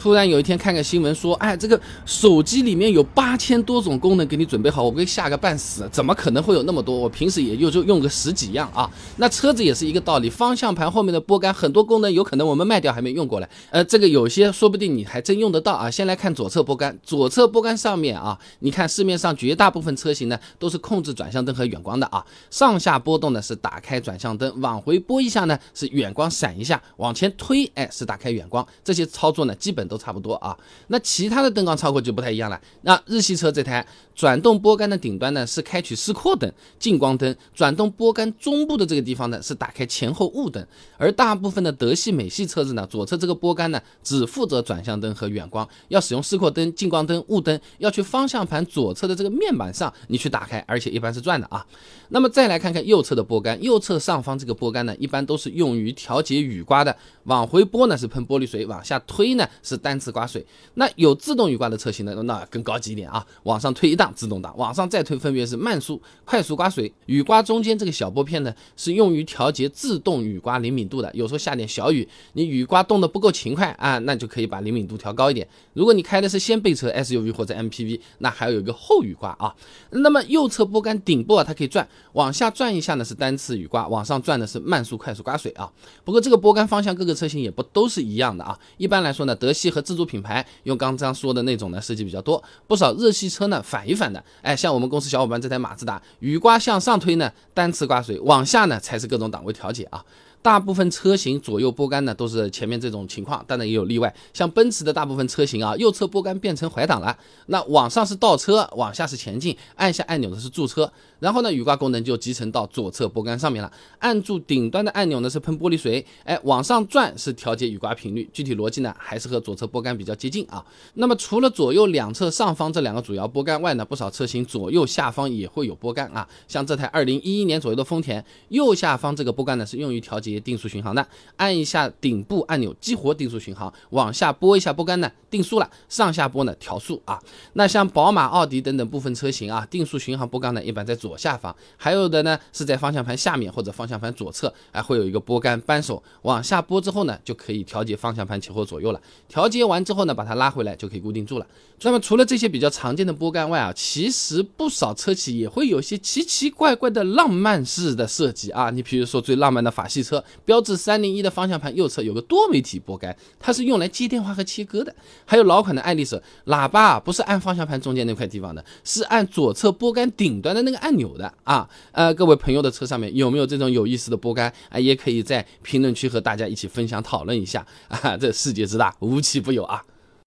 突然有一天看个新闻说，哎，这个手机里面有八千多种功能给你准备好，我给吓个半死，怎么可能会有那么多？我平时也就就用个十几样啊。那车子也是一个道理，方向盘后面的拨杆很多功能有可能我们卖掉还没用过来，呃，这个有些说不定你还真用得到啊。先来看左侧拨杆，左侧拨杆上面啊，你看市面上绝大部分车型呢都是控制转向灯和远光的啊，上下波动呢是打开转向灯，往回拨一下呢是远光闪一下，往前推哎是打开远光，这些操作呢基本。都差不多啊，那其他的灯光操作就不太一样了。那日系车这台转动拨杆的顶端呢是开启示廓灯、近光灯，转动拨杆中部的这个地方呢是打开前后雾灯。而大部分的德系、美系车子呢，左侧这个拨杆呢只负责转向灯和远光，要使用示廓灯、近光灯、雾灯，要去方向盘左侧的这个面板上你去打开，而且一般是转的啊。那么再来看看右侧的拨杆，右侧上方这个拨杆呢，一般都是用于调节雨刮的，往回拨呢是喷玻璃水，往下推呢是。单次刮水，那有自动雨刮的车型呢？那更高级一点啊，往上推一档自动挡，往上再推分别是慢速、快速刮水。雨刮中间这个小拨片呢，是用于调节自动雨刮灵敏度的。有时候下点小雨，你雨刮动得不够勤快啊，那就可以把灵敏度调高一点。如果你开的是掀背车 SUV 或者 MPV，那还有一个后雨刮啊。那么右侧拨杆顶部啊，它可以转，往下转一下呢是单次雨刮，往上转的是慢速、快速刮水啊。不过这个拨杆方向各个车型也不都是一样的啊。一般来说呢，德系和自主品牌用刚刚说的那种呢设计比较多，不少日系车呢反一反的，哎，像我们公司小伙伴这台马自达，雨刮向上推呢单次刮水，往下呢才是各种档位调节啊。大部分车型左右拨杆呢都是前面这种情况，当然也有例外，像奔驰的大部分车型啊，右侧拨杆变成怀档了，那往上是倒车，往下是前进，按下按钮的是驻车，然后呢雨刮功能就集成到左侧拨杆上面了，按住顶端的按钮呢是喷玻璃水，哎，往上转是调节雨刮频率，具体逻辑呢还是和左侧拨杆比较接近啊。那么除了左右两侧上方这两个主要拨杆外呢，不少车型左右下方也会有拨杆啊，像这台二零一一年左右的丰田，右下方这个拨杆呢是用于调节。定速巡航的，按一下顶部按钮激活定速巡航，往下拨一下拨杆呢，定速了，上下拨呢调速啊。那像宝马、奥迪等等部分车型啊，定速巡航拨杆呢一般在左左下方，还有的呢是在方向盘下面或者方向盘左侧，哎会有一个拨杆扳手，往下拨之后呢就可以调节方向盘前后左右了。调节完之后呢，把它拉回来就可以固定住了。那么除了这些比较常见的拨杆外啊，其实不少车企也会有一些奇奇怪怪的浪漫式的设计啊。你比如说最浪漫的法系车。标致三零一的方向盘右侧有个多媒体拨杆，它是用来接电话和切割的。还有老款的爱丽舍喇叭，啊不是按方向盘中间那块地方的，是按左侧拨杆顶端的那个按钮有的啊。呃，各位朋友的车上面有没有这种有意思的拨杆啊？也可以在评论区和大家一起分享讨论一下啊。这世界之大，无奇不有啊。